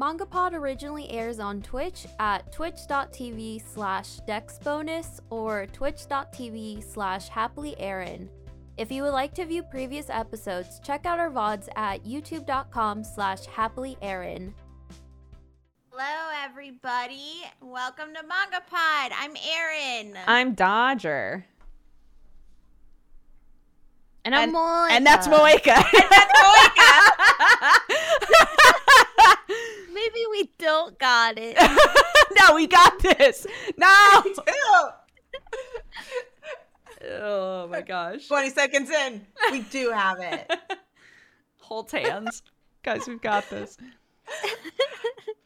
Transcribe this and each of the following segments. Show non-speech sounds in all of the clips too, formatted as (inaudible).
MangaPod originally airs on Twitch at twitch.tv slash dexbonus or twitch.tv slash happilyerin. If you would like to view previous episodes, check out our VODs at youtube.com slash happilyerin. Hello, everybody. Welcome to Manga Pod. I'm Erin. I'm Dodger. And I'm And- that's Moika. And that's Moika. (laughs) Maybe (laughs) we don't got it. (laughs) no, we got this. No. (laughs) oh my gosh. 20 seconds in, we do have it. Hold hands. Guys, we've got this.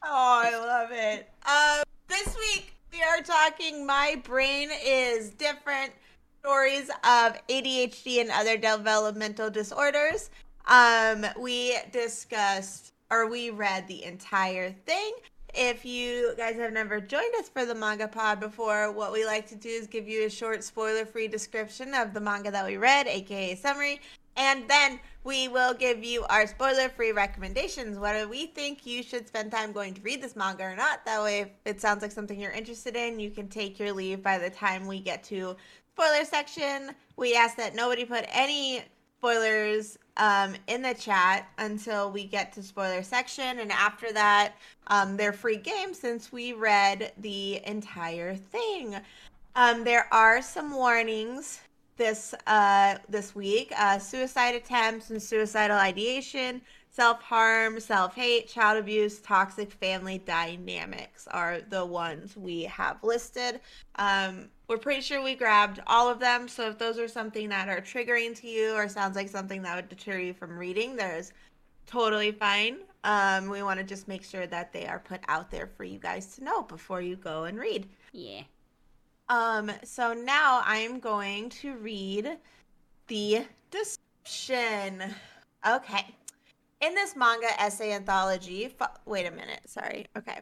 Oh, I love it. Um, this week we are talking My Brain is Different Stories of ADHD and Other Developmental Disorders. Um, we discussed or we read the entire thing. If you guys have never joined us for the manga pod before, what we like to do is give you a short spoiler free description of the manga that we read, aka summary, and then we will give you our spoiler free recommendations, whether we think you should spend time going to read this manga or not. That way, if it sounds like something you're interested in, you can take your leave by the time we get to spoiler section. We ask that nobody put any spoilers um, in the chat until we get to spoiler section. And after that, um, they're free games since we read the entire thing. Um, there are some warnings this uh this week uh suicide attempts and suicidal ideation self-harm self-hate child abuse toxic family dynamics are the ones we have listed um we're pretty sure we grabbed all of them so if those are something that are triggering to you or sounds like something that would deter you from reading there's totally fine um we want to just make sure that they are put out there for you guys to know before you go and read yeah. um, so now I'm going to read the description. Okay. In this manga essay anthology, fo- wait a minute, sorry. Okay.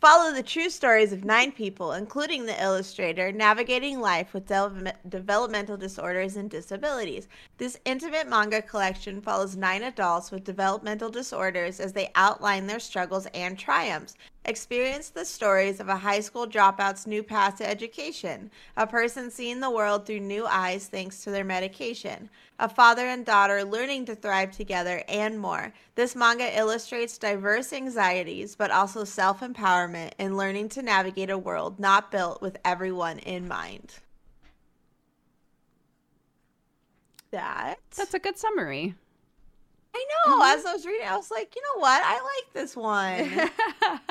Follow the true stories of nine people, including the illustrator, navigating life with devel- developmental disorders and disabilities. This intimate manga collection follows nine adults with developmental disorders as they outline their struggles and triumphs. Experience the stories of a high school dropout's new path to education, a person seeing the world through new eyes thanks to their medication, a father and daughter learning to thrive together, and more. This manga illustrates diverse anxieties, but also self empowerment in learning to navigate a world not built with everyone in mind. That. That's a good summary. I know. As mm-hmm. I was reading, I was like, you know what? I like this one.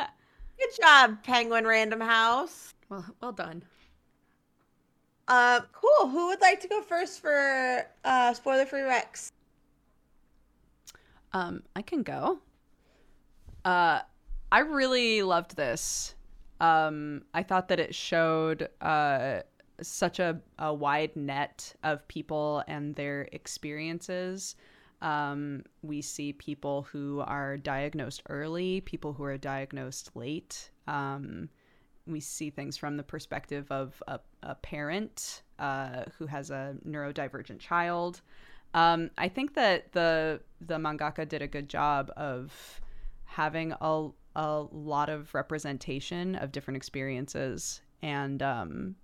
(laughs) Good job, Penguin Random House. well, well done. Uh, cool. Who would like to go first for uh, spoiler free Rex? Um, I can go. Uh, I really loved this. Um, I thought that it showed uh, such a, a wide net of people and their experiences. Um, we see people who are diagnosed early, people who are diagnosed late. Um, we see things from the perspective of a, a parent uh, who has a neurodivergent child. Um, I think that the the mangaka did a good job of having a a lot of representation of different experiences, and um,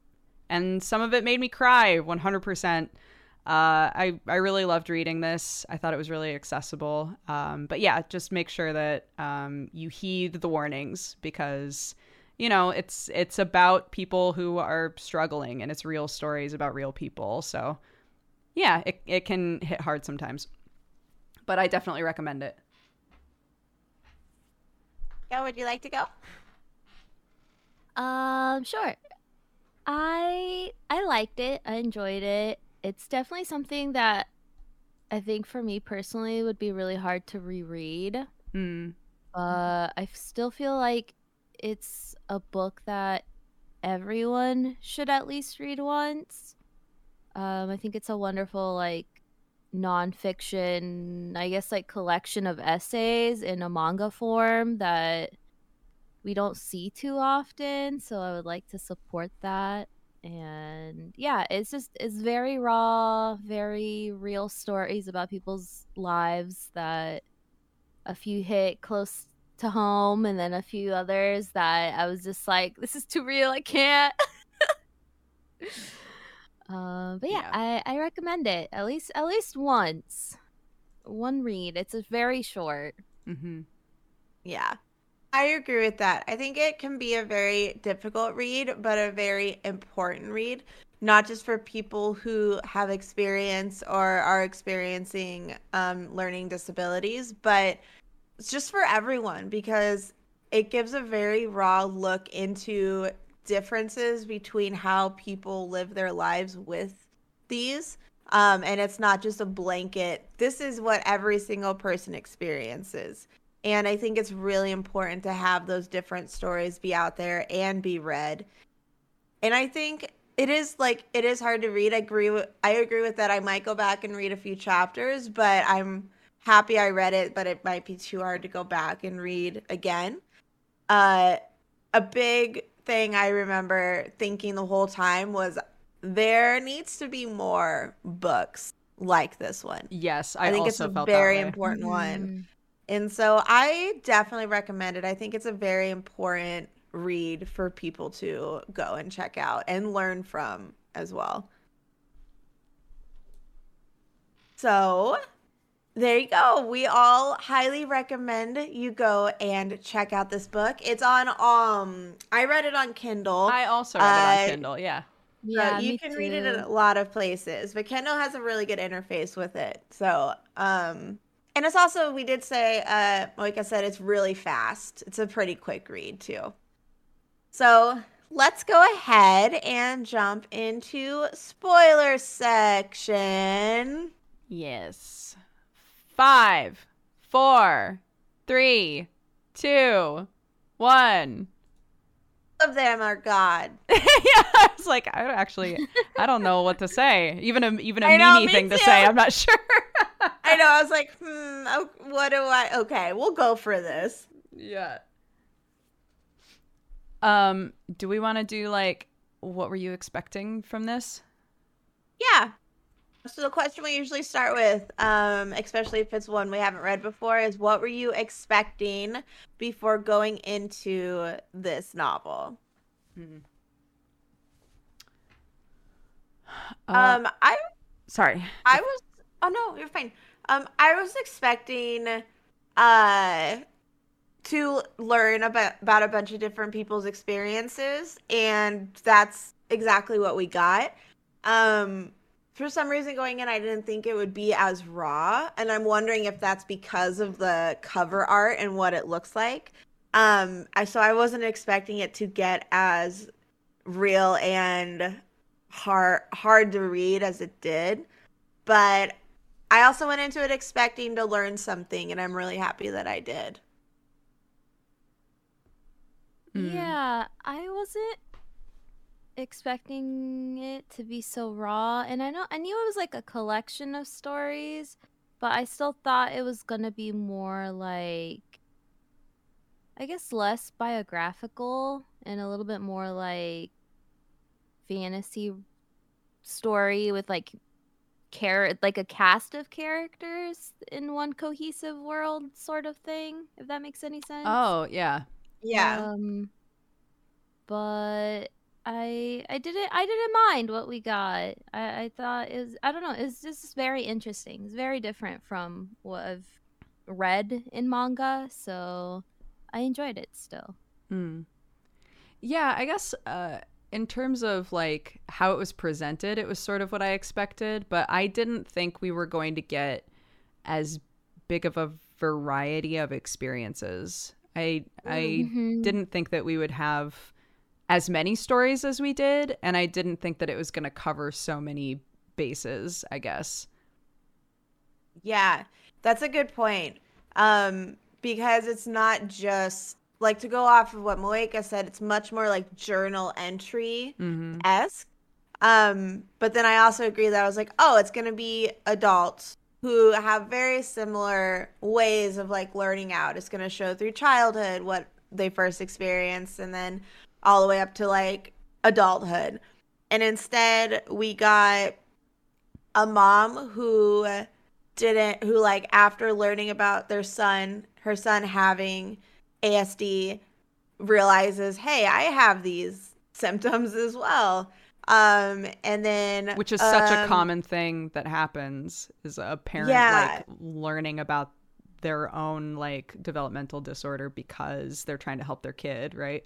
and some of it made me cry 100%. Uh, I I really loved reading this. I thought it was really accessible. Um, but yeah, just make sure that um, you heed the warnings because you know it's it's about people who are struggling and it's real stories about real people. So yeah, it it can hit hard sometimes, but I definitely recommend it. Yeah, would you like to go? Um, sure. I I liked it. I enjoyed it. It's definitely something that I think for me personally would be really hard to reread. Mm. Uh, I still feel like it's a book that everyone should at least read once. Um, I think it's a wonderful like nonfiction, I guess like collection of essays in a manga form that we don't see too often. So I would like to support that. And yeah, it's just it's very raw, very real stories about people's lives that a few hit close to home, and then a few others that I was just like, this is too real. I can't. (laughs) uh, but yeah, Yeah. I, I recommend it at least at least once. One read. It's a very short. Mm-hmm. Yeah. I agree with that. I think it can be a very difficult read, but a very important read, not just for people who have experience or are experiencing um, learning disabilities, but it's just for everyone because it gives a very raw look into differences between how people live their lives with these. Um, and it's not just a blanket, this is what every single person experiences. And I think it's really important to have those different stories be out there and be read. And I think it is like it is hard to read. I agree with I agree with that. I might go back and read a few chapters, but I'm happy I read it, but it might be too hard to go back and read again. Uh a big thing I remember thinking the whole time was there needs to be more books like this one. Yes, I, I, think it's a felt very that way. important one. And so I definitely recommend it. I think it's a very important read for people to go and check out and learn from as well. So there you go. We all highly recommend you go and check out this book. It's on um I read it on Kindle. I also read it on Uh, Kindle. Yeah. So Yeah, you me can read it in a lot of places, but Kindle has a really good interface with it. So, um, and it's also we did say, uh, like I said, it's really fast. It's a pretty quick read too. So let's go ahead and jump into spoiler section. Yes. Five, four, three, two, one. Of them are God. (laughs) yeah, I was like, I don't actually, I don't know what to say. Even a even a meanie me thing to say. I'm not (laughs) sure. (laughs) I know. I was like, hmm, oh, what do I? Okay, we'll go for this. Yeah. Um, do we want to do like what were you expecting from this? Yeah. So the question we usually start with, um, especially if it's one we haven't read before, is what were you expecting before going into this novel? Uh, um, I sorry. I was oh no, you're fine. Um, I was expecting uh to learn about about a bunch of different people's experiences, and that's exactly what we got. Um, for some reason, going in, I didn't think it would be as raw, and I'm wondering if that's because of the cover art and what it looks like. Um, I so I wasn't expecting it to get as real and hard hard to read as it did, but I also went into it expecting to learn something, and I'm really happy that I did. Mm. Yeah, I wasn't expecting it to be so raw, and I know I knew it was like a collection of stories, but I still thought it was gonna be more like I guess less biographical and a little bit more like fantasy story with like char- like a cast of characters in one cohesive world sort of thing, if that makes any sense. Oh yeah. Yeah. Um, but I I didn't I didn't mind what we got. I I thought it was I don't know it's just very interesting. It's very different from what I've read in manga, so I enjoyed it still. Mm. Yeah, I guess uh, in terms of like how it was presented, it was sort of what I expected, but I didn't think we were going to get as big of a variety of experiences. I I Mhm. didn't think that we would have as many stories as we did, and I didn't think that it was going to cover so many bases, I guess. Yeah, that's a good point. Um, because it's not just like to go off of what Moeka said, it's much more like journal entry esque. Um, but then I also agree that I was like, oh, it's gonna be adults who have very similar ways of like learning out. It's gonna show through childhood what they first experienced and then all the way up to like adulthood. And instead we got a mom who didn't who like after learning about their son her son having ASD realizes, hey, I have these symptoms as well. Um, and then which is such a um, common thing that happens is a parent Yeah. like learning about their own like developmental disorder because they're trying to help their kid, right?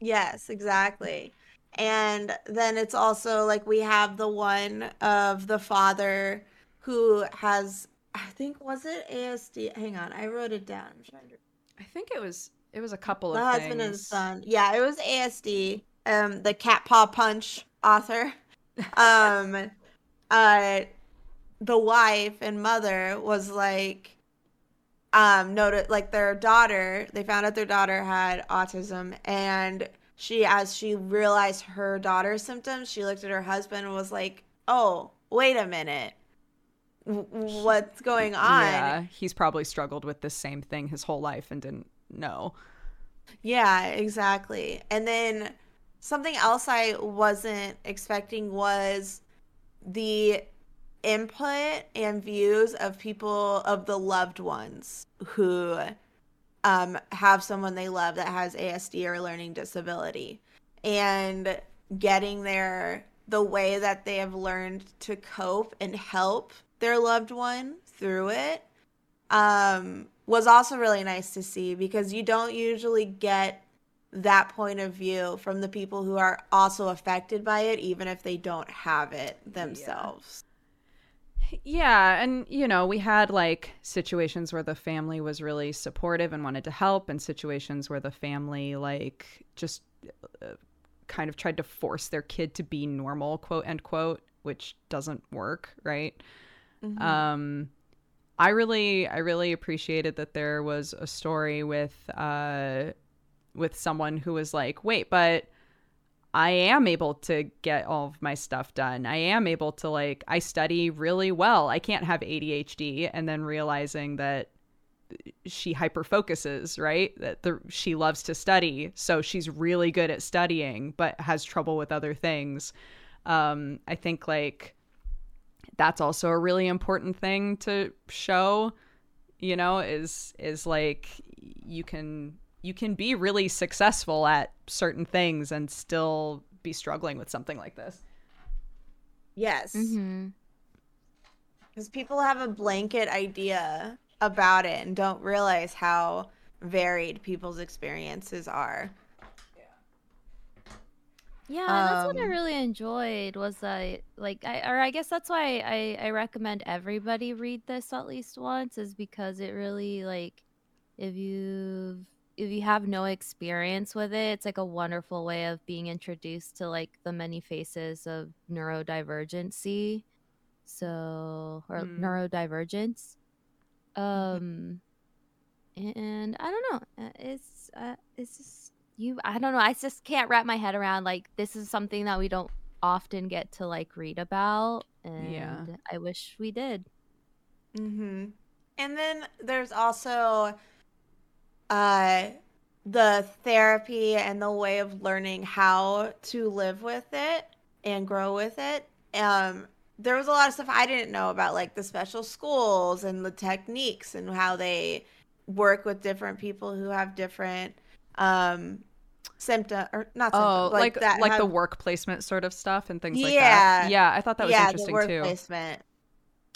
Yes, exactly. And then it's also like we have the one of the father who has, I think, was it ASD? Hang on, I wrote it down. I'm trying to I think it was it was a couple of the of husband and son. Yeah, it was ASD. Um, the Cat Paw Punch author. (laughs) Um, uh, the wife and mother was like, um, noted like their daughter. They found out their daughter had autism, and she, as she realized her daughter's symptoms, she looked at her husband and was like, "Oh, wait a minute." What's going on? Yeah, he's probably struggled with the same thing his whole life and didn't know. Yeah, exactly. And then something else I wasn't expecting was the input and views of people of the loved ones who um have someone they love that has ASD or learning disability and getting their the way that they have learned to cope and help their loved one through it um, was also really nice to see because you don't usually get that point of view from the people who are also affected by it, even if they don't have it themselves. Yeah, and you know, we had like situations where the family was really supportive and wanted to help, and situations where the family like just uh, kind of tried to force their kid to be normal, quote unquote, which doesn't work, right? Mhm. Um, I really, I really appreciated that there was a story with, uh, with someone who was like, wait, but I am able to get all of my stuff done. I am able to like I study really well. I can't have ADHD and then realizing that she hyper focuses, right? That the she loves to study, so she's really good at studying but has trouble with other things. Um I think like that's also a really important thing to show, you know, is is like you can you can be really successful at certain things and still be struggling with something like this. Yes. Mm-hmm. Because people have a blanket idea about it and don't realize how varied people's experiences are. Yeah, that's what I Um, really enjoyed was I like I or I guess that's why I I recommend everybody read this at least once is because it really like if you if you have no experience with it, it's like a wonderful way of being introduced to like the many faces of neurodivergency. So or Mm. neurodivergence. Um and I don't know. uh, It's uh, it's just you. I don't know. I just can't wrap my head around like this is something that we don't often get to like read about, and Yeah. I wish we did. hmm And then there's also uh the therapy and the way of learning how to live with it and grow with it. Um there was a lot of stuff I didn't know about like the special schools and the techniques and how they work with different people who have different um symptom or not symptoms, Oh, like that like the work placement sort of stuff and things like that. Yeah, I thought that was yeah, interesting the work too. placement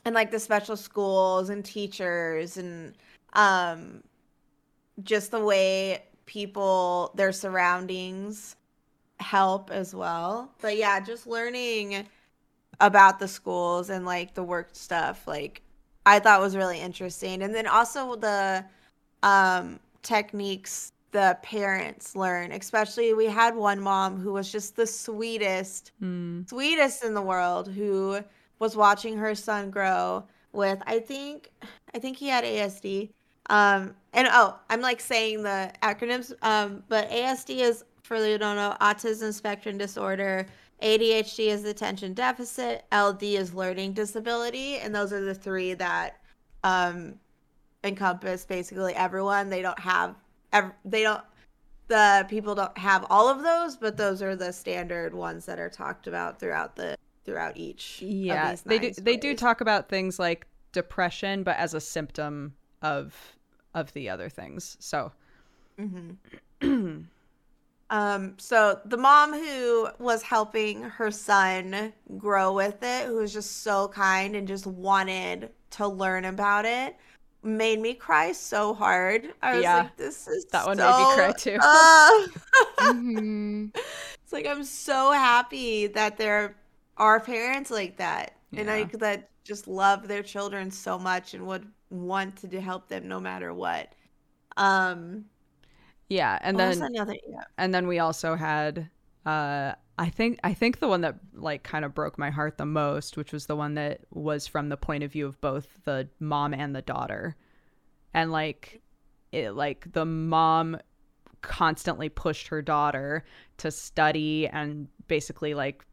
and like the special schools and teachers and um just the way people their surroundings help as well but yeah just learning about the schools and like the work stuff like i thought was really interesting and then also the um techniques the parents learn especially we had one mom who was just the sweetest Hmm. sweetest in the world who was watching her son grow with I think I think he had ASD. Um and oh, I'm like saying the acronyms um but ASD is for who don't know autism spectrum disorder, ADHD is attention deficit, LD is learning disability and those are the three that um encompass basically everyone. They don't have ev- they don't the people don't have all of those, but those are the standard ones that are talked about throughout the throughout each. of Yeah, these they do. They do talk about things like depression, but as a symptom of of the other things. So Mm-hmm. (clears throat) um, so the mom who was helping her son grow with it, who was just so kind and just wanted to learn about it, made me cry so hard. I was Yeah. like, "This is That one so, made me cry too. (laughs) uh, hmm (laughs) it's like I'm so happy that there are parents like that, and Yeah. like that just love their children so much and would want to help them no matter what. Um, Yeah, and then the other? Yeah. and then we also had uh I think I think the one that like kind of broke my heart the most, which was the one that was from the point of view of both the mom and the daughter. And like it like the mom constantly pushed her daughter to study and basically like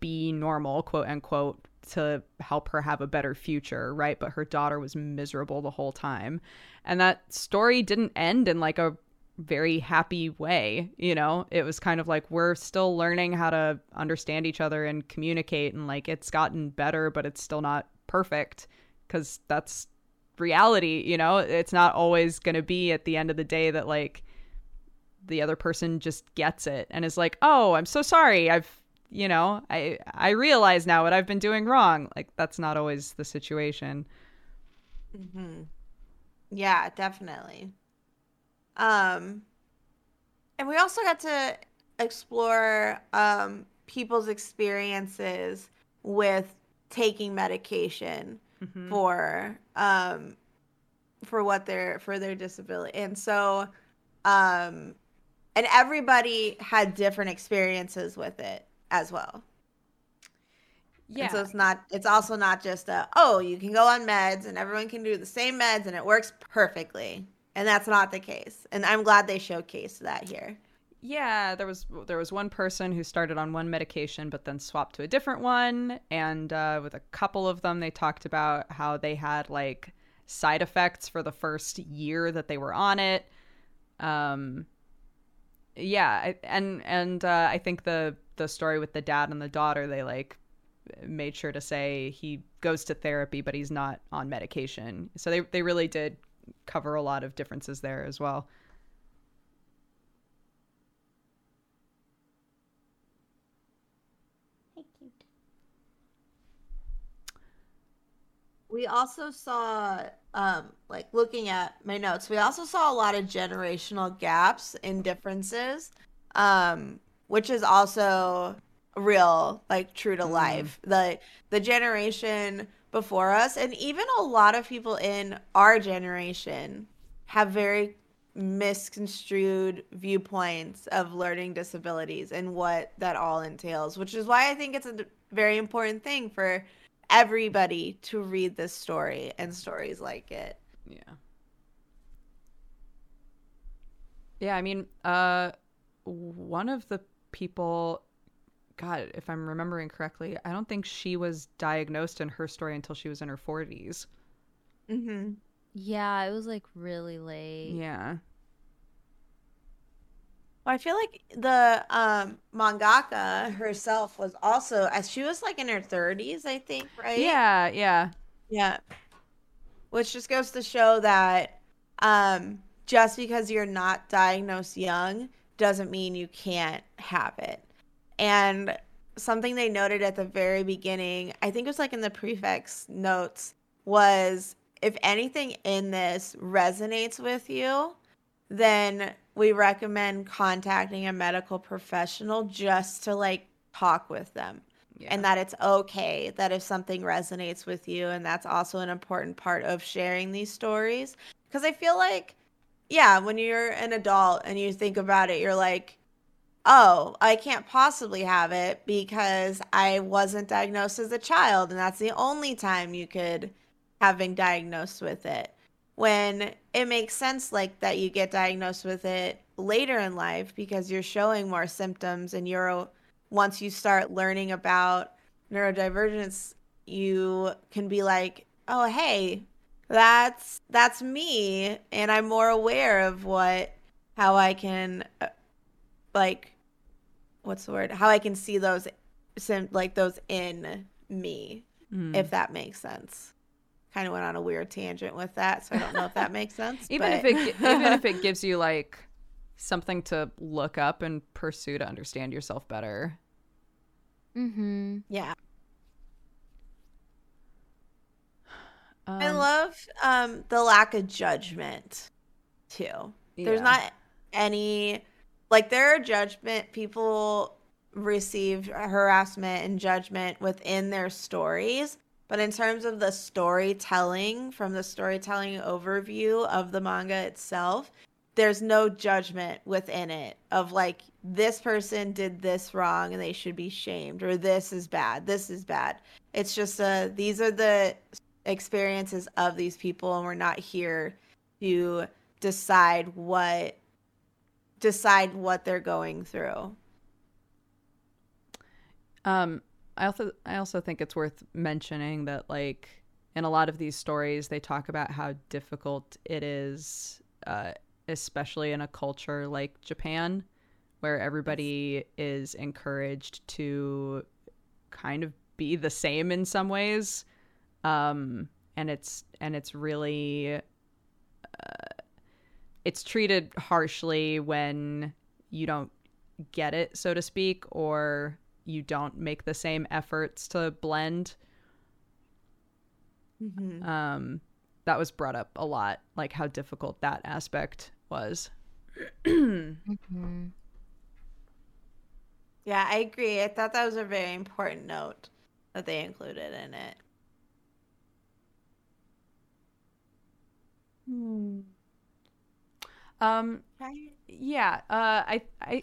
be normal, quote unquote, to help her have a better future, right? But her daughter was miserable the whole time. And that story didn't end in like a very happy way, you know? It was kind of like we're still learning how to understand each other and communicate and like it's gotten better, but it's still not perfect cuz that's reality, you know? It's not always going to be at the end of the day that like the other person just gets it and is like, "Oh, I'm so sorry. I've, you know, I I realize now what I've been doing wrong." Like that's not always the situation. hmm Yeah, definitely. Um, and we also got to explore um, people's experiences with taking medication Mhm. for um, for what their for their disability, and so um, and everybody had different experiences with it as well. And so it's not it's also not just a oh, you can go on meds and everyone can do the same meds and it works perfectly. And that's not the case. And I'm glad they showcased that here. Yeah, there was there was one person who started on one medication but then swapped to a different one, and uh, with a couple of them, they talked about how they had like side effects for the first year that they were on it. Um, yeah, and and uh, I think the the story with the dad and the daughter, they like made sure to say he goes to therapy, but he's not on medication. So they they really did cover a lot of differences there as well. We also saw um like looking at my notes, we also saw a lot of generational gaps and differences. Um which is also real, like true to Mhm. life. The the generation before us and even a lot of people in our generation have very misconstrued viewpoints of learning disabilities and what that all entails, which is why I think it's a very important thing for everybody to read this story and stories like it. Yeah. Yeah, I mean, uh one of the people God, if I'm remembering correctly, I don't think she was diagnosed in her story until she was in her 40s. Mm-hmm. Yeah, it was like really late. Yeah. Well, I feel like the um, mangaka herself was also, as she was like in her 30s, I think, right? Yeah, yeah. Yeah. Which just goes to show that um, just because you're not diagnosed young doesn't mean you can't have it. And something they noted at the very beginning, I think it was like in the prefix notes, was if anything in this resonates with you, then we recommend contacting a medical professional just to like talk with them yeah. and that it's okay that if something resonates with you and that's also an important part of sharing these stories because i feel like yeah when you're an adult and you think about it you're like oh i can't possibly have it because i wasn't diagnosed as a child and that's the only time you could have been diagnosed with it. When it makes sense like that you get diagnosed with it later in life because you're showing more symptoms and you're once you start learning about neurodivergence you can be like oh hey that's that's me and i'm more aware of what how i can uh, like what's the word how i can see those sim- like those in me Mm. if that makes sense kind of went on a weird tangent with that, so I don't know if that makes (laughs) sense. even but... if it (laughs) even if it gives you like something to look up and pursue to understand yourself better. Mm-hmm. yeah, Um, I love um the lack of judgment too. There's not any like there are judgment people receive harassment and judgment within their stories, but in terms of the storytelling from the storytelling overview of the manga itself, there's no judgment within it of like this person did this wrong and they should be shamed or this is bad, this is bad. It's just uh these are the experiences of these people and we're not here to decide what decide what they're going through. Um, I also I also think it's worth mentioning that like in a lot of these stories they talk about how difficult it is, uh, especially in a culture like Japan, where everybody is encouraged to kind of be the same in some ways, um, and it's and it's really it's treated harshly when you don't get it, so to speak, or you don't make the same efforts to blend. Mm-hmm. Um, that was brought up a lot, like how difficult that aspect was. Mm-hmm. Yeah, I agree. I thought that was a very important note that they included in it. Um, Right. yeah. Uh, I, I,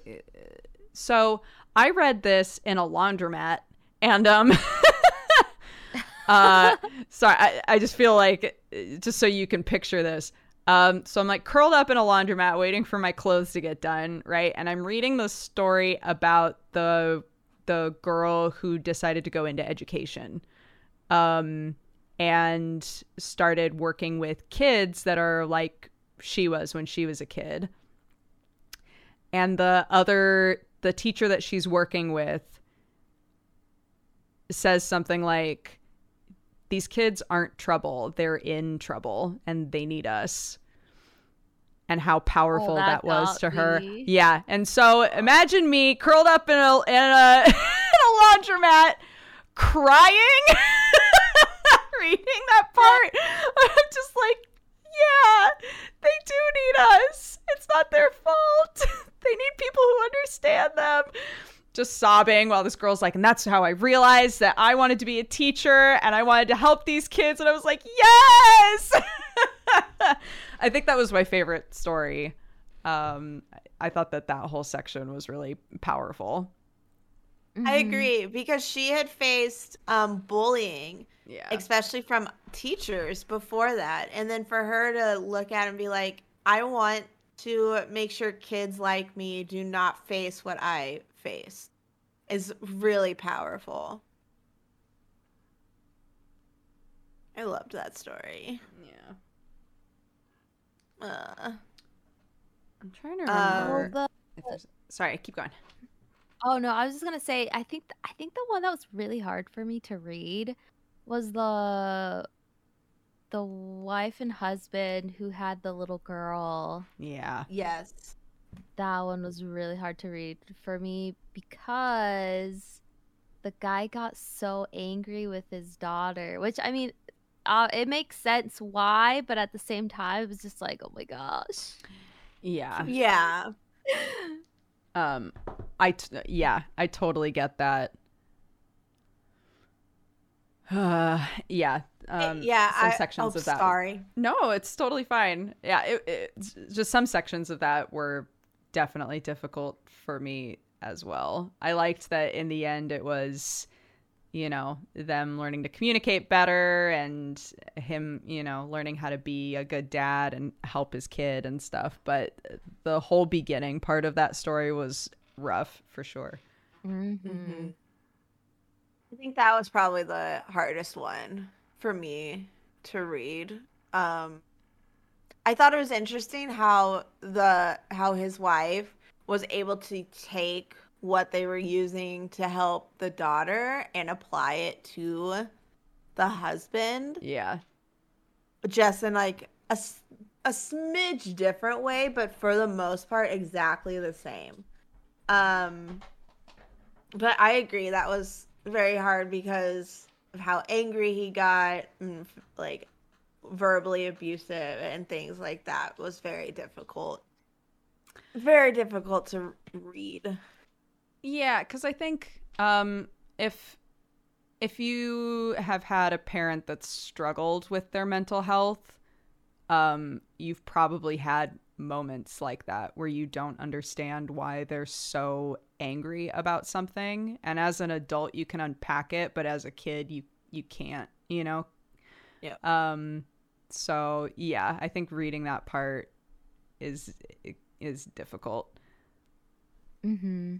so I read this in a laundromat, and um, (laughs) uh, sorry, I, I just feel like just so you can picture this. Um, so I'm like curled up in a laundromat waiting for my clothes to get done, right? And I'm reading the story about the the girl who decided to go into education. Um and started working with kids that are like she was when she was a kid. And the other the teacher that she's working with says something like these kids aren't trouble. They're in trouble and they need us. And how powerful Oh, that that, was to her. me. Yeah. And so imagine me curled up in a in a, (laughs) in a laundromat crying (laughs) reading that part. (laughs) I'm just like, yeah, they do need us. It's not their fault. they need people who understand them just sobbing while this girl's like, and that's how I realized that I wanted to be a teacher and I wanted to help these kids. And I was like, yes! (laughs) I think that was my favorite story. Um, I thought that that whole section was really powerful. I Mm-hmm. agree because she had faced um, bullying, Yeah. especially from teachers before that. And then for her to look at and be like, I want to make sure kids like me do not face what I faced is really powerful. I loved that story. yeah. Uh, I'm trying to Uh, remember. Well, if. Sorry, keep going. Oh no, I was just gonna say I think I think the one that was really hard for me to read was the the wife and husband who had the little girl. Yeah. yes. That one was really hard to read for me because the guy got so angry with his daughter, which I mean, uh, it makes sense why, but at the same time, it was just like, oh my gosh. Yeah. Yeah. Um, I t- yeah, I totally get that. Uh, (sighs) yeah. Um, yeah. some I, sections oh, of that. Sorry. No, it's totally fine. Yeah, it, it's just some sections of that were definitely difficult for me as well. I liked that in the end it was, you know, them learning to communicate better and him, you know, learning how to be a good dad and help his kid and stuff. But the whole beginning part of that story was rough for sure. Mm-hmm. Mhm. I think that was probably the hardest one for me to read. Um I thought it was interesting how the how his wife was able to take what they were using to help the daughter and apply it to the husband. Yeah. just in like a a smidge different way, but for the most part, exactly the same. Um, but I agree that was very hard because of how angry he got and like verbally abusive and things like that was very difficult. Very difficult to read. Yeah, because I think um, if if you have had a parent that's struggled with their mental health, um, you've probably had moments like that where you don't understand why they're so angry about something, and as an adult you can unpack it, but as a kid you you can't, you know. Yeah. Um. So yeah, I think reading that part is is difficult. Mm-hmm.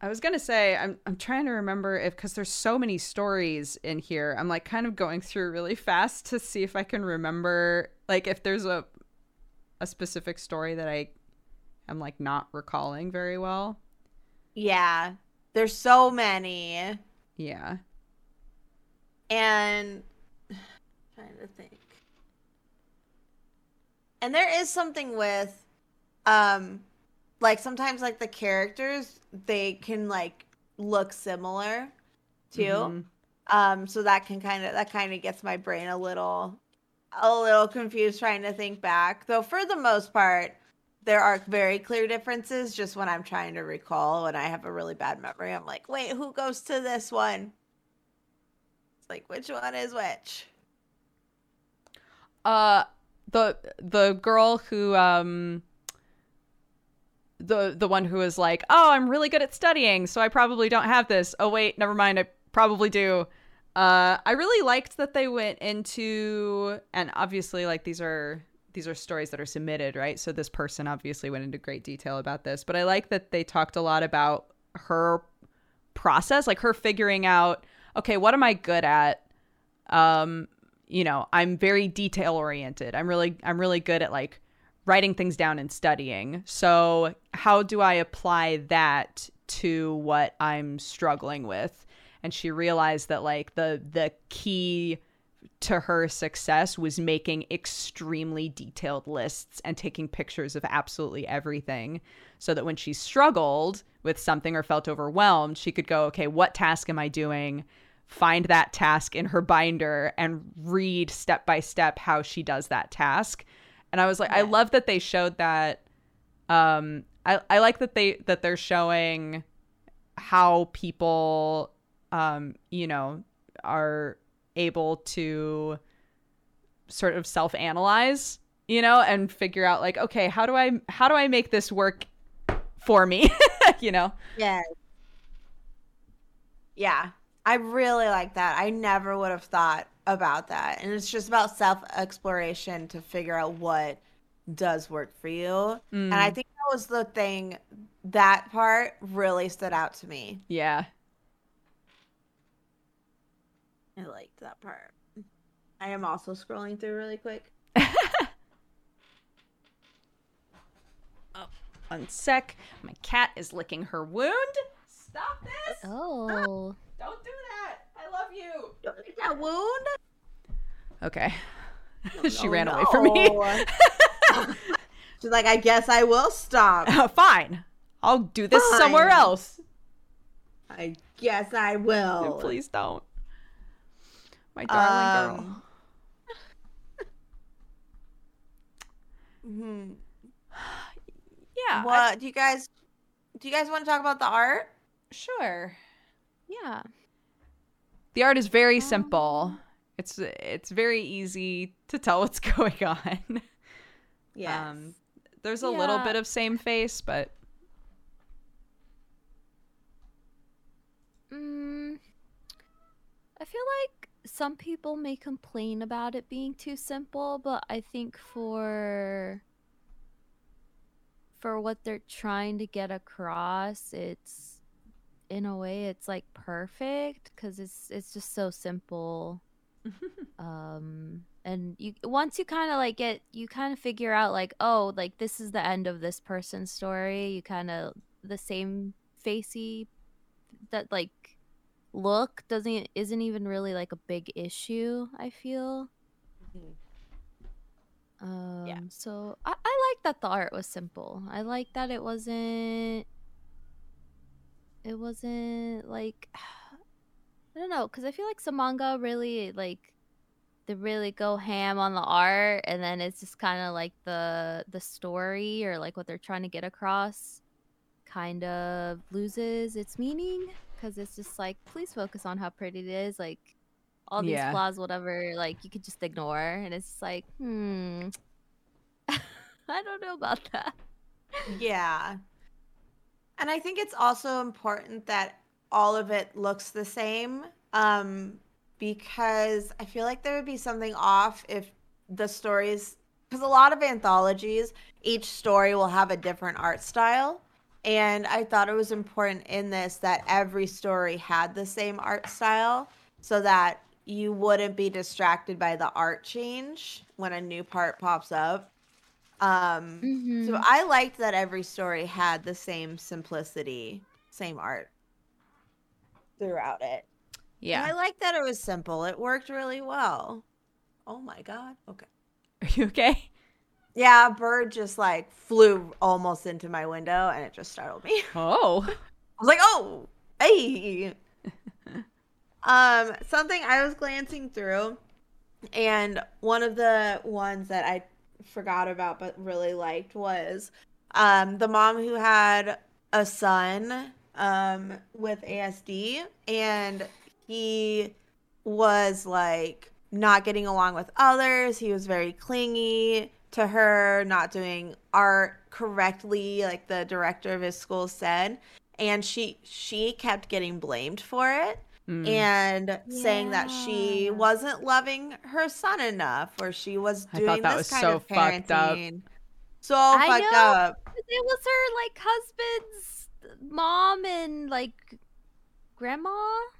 I was gonna say I'm I'm trying to remember if because there's so many stories in here. I'm like kind of going through really (laughs) fast to see if I can remember like if there's a a specific story that I am like not recalling very well. Yeah. There's so many. Yeah. And (sighs) trying to think. And there is something with um like sometimes like the characters they can like look similar too. Mhm. Um so that can kind of that kind of gets my brain a little a little confused trying to think back. Though for the most part there are very clear differences just when I'm trying to recall when I have a really bad memory. I'm like, "Wait, who goes to this one?" It's like which one is which? Uh the the girl who um the the one who is like, "Oh, I'm really good at studying, so I probably don't have this." Oh wait, never mind, I probably do. Uh I really liked that they went into and obviously like these are these are stories that are submitted, right? So this person obviously went into great detail about this, but I like that they talked a lot about her process, like her figuring out, okay, what am I good at? Um you know i'm very detail oriented i'm really i'm really good at like writing things down and studying so how do i apply that to what i'm struggling with and she realized that like the the key to her success was making extremely detailed lists and taking pictures of absolutely everything so that when she struggled with something or felt overwhelmed she could go okay what task am i doing find that task in her binder and read step by step how she does that task. And I was like, I love that they showed that. Um, I, I like that they that they're showing how people, um, you know, are able to sort of self analyze, you know, and figure out like, okay, how do I how do I make this work for me, (laughs) you know? Yeah. Yeah. I really like that. I never would have thought about that. And it's just about self exploration to figure out what does work for you. And I Mm, think that was the thing that part really stood out to me. yeah. I liked that part. I am also scrolling through really quick. (laughs) Oh, one sec. My cat is licking her wound. Stop this! Oh. Don't do that! I love you! Don't make that wound. Okay. (laughs) she Oh, ran away from me. (laughs) She's like, I guess I will stop. Fine. I'll do this somewhere else. I guess I will. Please don't. My darling girl. Um, (laughs) hmm. Yeah. I- What do you guys do? You guys want to talk about the art? sure. Yeah. The art is very simple. It's it's very easy to tell (laughs) what's going on. Yes. Um, there's a little bit of same face, but Mm, I feel like some people may complain about it being too simple, but I think for for what they're trying to get across, it's in a way it's like perfect because it's it's just so simple. (laughs) um and you once you kind of like get you kind of figure out like oh like this is the end of this person's story you kind of the same facey that like look doesn't isn't even really like a big issue. I feel. Um, Yeah. So I, I like that the art was simple. I like that it wasn't. It wasn't like. (sighs) I don't know, because I feel like some manga really like. They really go ham on the art, and then it's just kind of like the the story or like what they're trying to get across, kind of loses its meaning because it's just like please focus on how pretty it is, like all these Yeah. flaws, whatever, like you could just ignore, and it's like hmm. (laughs) I don't know about that. Yeah. And I think it's also important that all of it looks the same um because I feel like there would be something off if the stories because a lot of anthologies each story will have a different art style and I thought it was important in this that every story had the same art style so that you wouldn't be distracted by the art change when a new part pops up. Um Mm-hmm. so I liked that every story had the same simplicity, same art throughout it. And I Yeah. like that it was simple. It worked really well. Oh my god. Okay. (laughs) Are you okay? Yeah, a bird just like flew almost into my window and it just startled me. (laughs) Oh. I was like, "Oh, hey." um, something I was glancing through, and one of the ones that I forgot about but really liked was um the mom who had a son um with ASD, and he was like not getting along with others. He was very clingy to her, not doing art correctly, like the director of his school said. And she she kept getting blamed for it Mm. and saying that she wasn't loving her son enough or she was I doing thought that this was kind so of fucked up. parenting. So I fucked know. up. It was her like husband's mom and like grandma.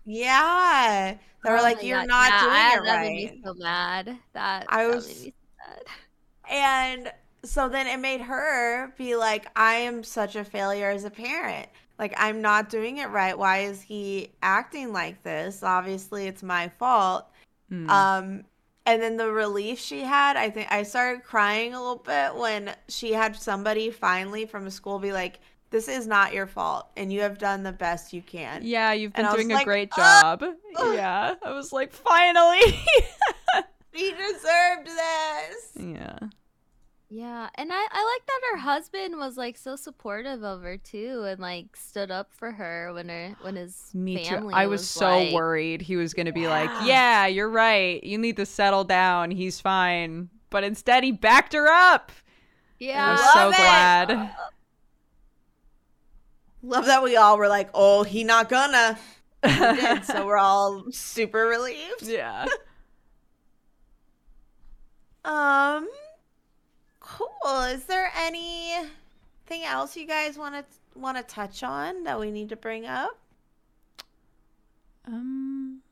Yeah. They were Oh like, You're God, not yeah, I- doing it that right. made me so mad. That I that was- made me so sad. And so then it made her be like, I am such a failure as a parent. Like, I'm not doing it right. Why is he acting like this? Obviously, it's my fault. Mm. Um, and then the relief she had, I think I started crying a little bit when she had somebody finally from a school be like, This is not your fault, and you have done the best you can. yeah, you've been doing a like, great "Ah!" job. (laughs) yeah. I was like, finally. (laughs) She deserved this. yeah. Yeah, and I I like that her husband was like so supportive of her too, and like stood up for her when her when his Me too. family I was, so like, worried he was going to be like, Yeah. "Yeah, you're right. You need to settle down. He's fine." But instead, he backed her up. Yeah, I Yeah, was so it. glad. Love that we all were like, Oh, he not gonna. He did, so (laughs) we're all super relieved. yeah. (laughs) Um, cool. Is there anything else you guys want to want to touch on that we need to bring up? Um,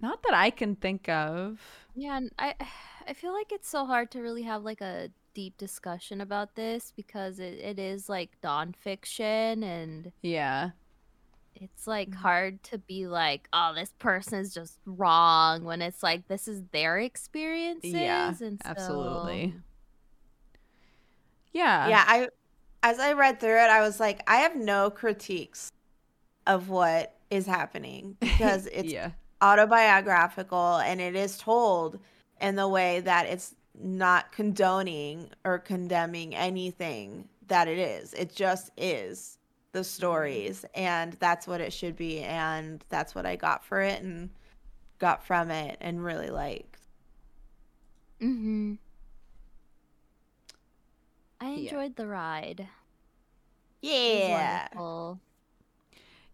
not that I can think of. Yeah, and I I feel like it's so hard to really have like a deep discussion about this because it, it is like nonfiction and Yeah. It's like Mhm. hard to be like, oh, this person is just wrong when it's like this is their experiences. Yeah, and so- absolutely. Yeah. yeah, I as I read through it, I was like, I have no critiques of what is happening (laughs) because it's yeah. autobiographical and it is told in the way that it's not condoning or condemning anything that it is. It just is the stories and that's what it should be and that's what I got for it and got from it and really liked. Mhm. I Yeah. enjoyed the ride. Yeah. wonderful.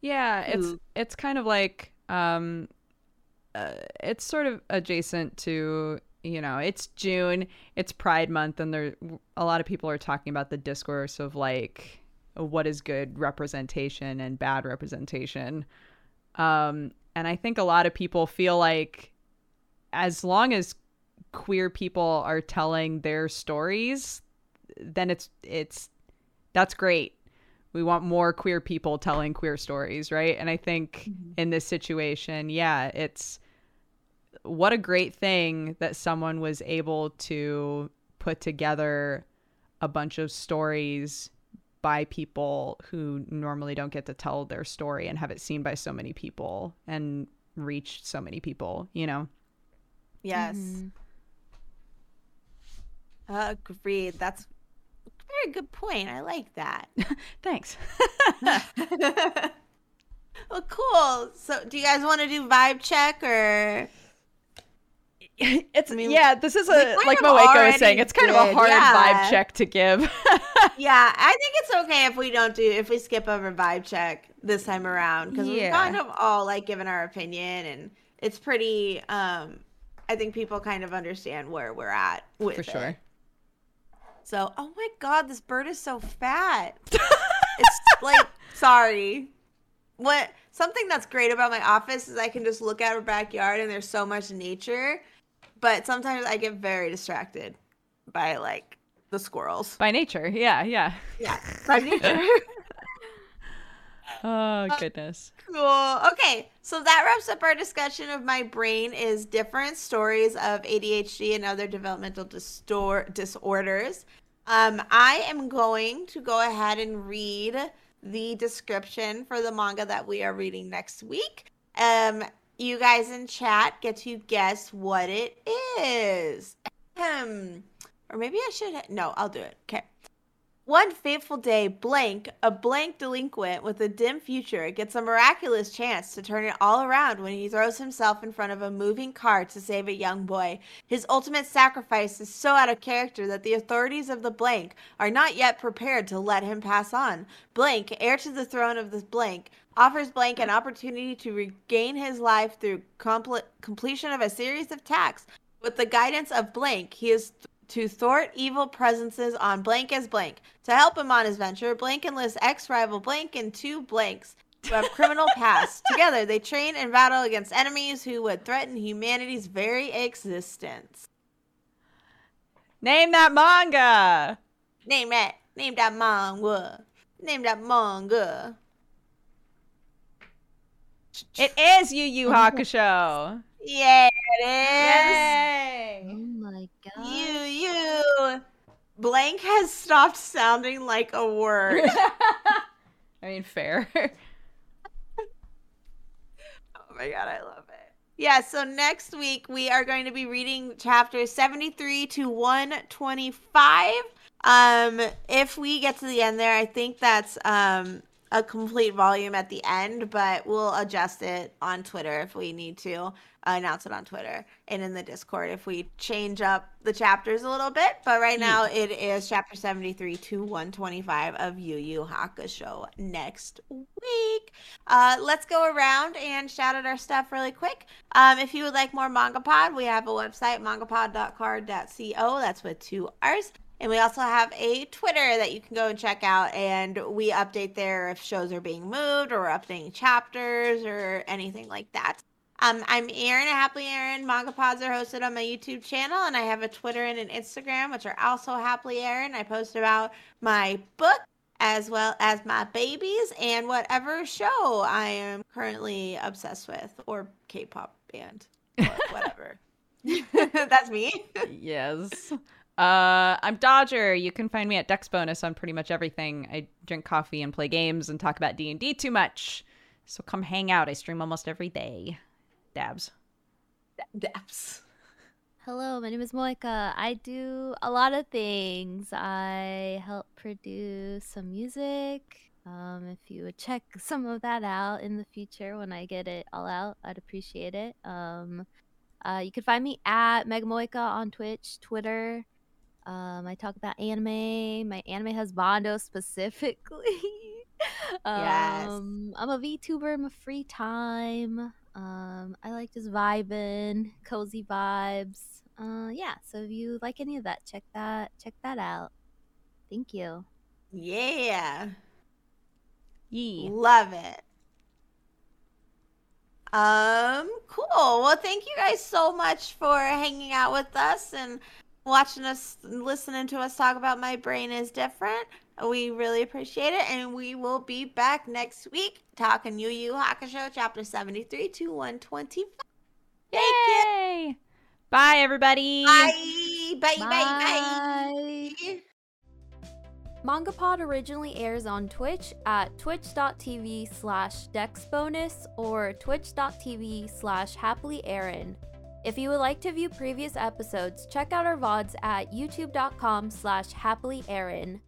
Yeah, it's Ooh. it's kind of like um uh, it's sort of adjacent to, you know, it's June, it's Pride month and there a lot of people are talking about the discourse of like what is good representation and bad representation. Um and I think a lot of people feel like as long as queer people are telling their stories, then it's it's that's great We want more queer people telling queer stories, right? And I think Mhm. in this situation, yeah, it's what a great thing that someone was able to put together a bunch of stories by people who normally don't get to tell their story and have it seen by so many people and reach so many people, you know? Yes. Mhm. Agreed. That's a very good point. I like that. (laughs) Thanks. (laughs) well, cool. So, do you guys want to do vibe check or? (laughs) it's I mean, yeah, this is a like Moeko was saying, it's kind of a hard yeah. vibe check to give. (laughs) Yeah, I think it's okay if we don't do if we skip over vibe check this time around because we've kind of all like given our opinion and it's pretty. um I think people kind of understand where we're at with For it. sure. So, oh my god, this bird is so fat. (laughs) it's like sorry. What something that's great about my office is I can just look at our backyard and there's so much nature, but sometimes I get very distracted by like the squirrels. By nature. Yeah, yeah. Yeah, by (laughs) nature. Oh goodness. cool. Okay, so that wraps up our discussion of my brain is different stories of ADHD and other developmental distor- disorders. Um, I am going to go ahead and read the description for the manga that we are reading next week. Um, you guys in chat get to guess what it is. Or maybe I should. No, I'll do it. Okay. One fateful day, Blank, a blank delinquent with a dim future, gets a miraculous chance to turn it all around when he throws himself in front of a moving car to save a young boy. His ultimate sacrifice is so out of character that the authorities of the Blank are not yet prepared to let him pass on. Blank, heir to the throne of the Blank, offers Blank an opportunity to regain his life through compl- completion of a series of tasks. With the guidance of Blank, he is to thwart evil presences on Blank as Blank. To help him on his venture, Blank enlists ex-rival Blank and two Blanks who have criminal (laughs) pasts. Together, they train and battle against enemies who would threaten humanity's very existence. Name that manga. Name that. Name that manga. Name that manga. It is Yu Yu Hakusho. Yeah, it is. Oh my god. You, you. Blank has stopped sounding like a word. (laughs) I mean, fair. (laughs) Oh my god, I love it. Yeah, so next week we are going to be reading chapters 73 to 125. Um if we get to the end there, I think that's um a complete volume at the end, but we'll adjust it on Twitter if we need to uh, announce it on Twitter and in the Discord if we change up the chapters a little bit. But right now it is chapter 73 to 125 of Yu Yu Hakusho next week. Uh, let's go around and shout out our stuff really quick. Um, if you would like more Manga Pod, we have a website, mangapod.carrd.co. That's with two R's. And we also have a Twitter that you can go and check out, and we update there if shows are being moved or updating chapters or anything like that. Um, I'm Erin, Happily Erin. Manga Pods are hosted on my YouTube channel, and I have a Twitter and an Instagram, which are also Happily Erin. I post about my book as well as my babies and whatever show I am currently obsessed with, or K-pop band, or (laughs) whatever. (laughs) That's me. yes. Uh, I'm Dodger. You can find me at Dex Bonus on pretty much everything. I drink coffee and play games and talk about D and D too much. So come hang out. I stream almost every day. Dabs. Dabs. Hello, my name is Moika. I do a lot of things. I help produce some music. Um, if you would check some of that out in the future when I get it all out, I'd appreciate it. Um, uh, you can find me at Megamoika on Twitch, Twitter. Um, I talk about anime. My anime has husbando specifically. (laughs) Yes. um, I'm a VTuber in my free time. Um, I like just vibing, cozy vibes. Uh, yeah. So if you like any of that, check that check that out. Thank you. Yeah. Yee. Love it. Um, cool. Well, thank you guys so much for hanging out with us and watching us, listening to us talk about My Brain is Different. We really appreciate it, and we will be back next week talking Yu Yu Hakusho chapter 73 to 125. Thank you. Yay! Bye, everybody. Bye. Bye. Bye. Bye. Bye. MangaPod originally airs on Twitch at twitch.tv slash dexbonus or twitch.tv slash happilyerin. If you would like to view previous episodes, check out our VODs at youtube.com slash happilyerin.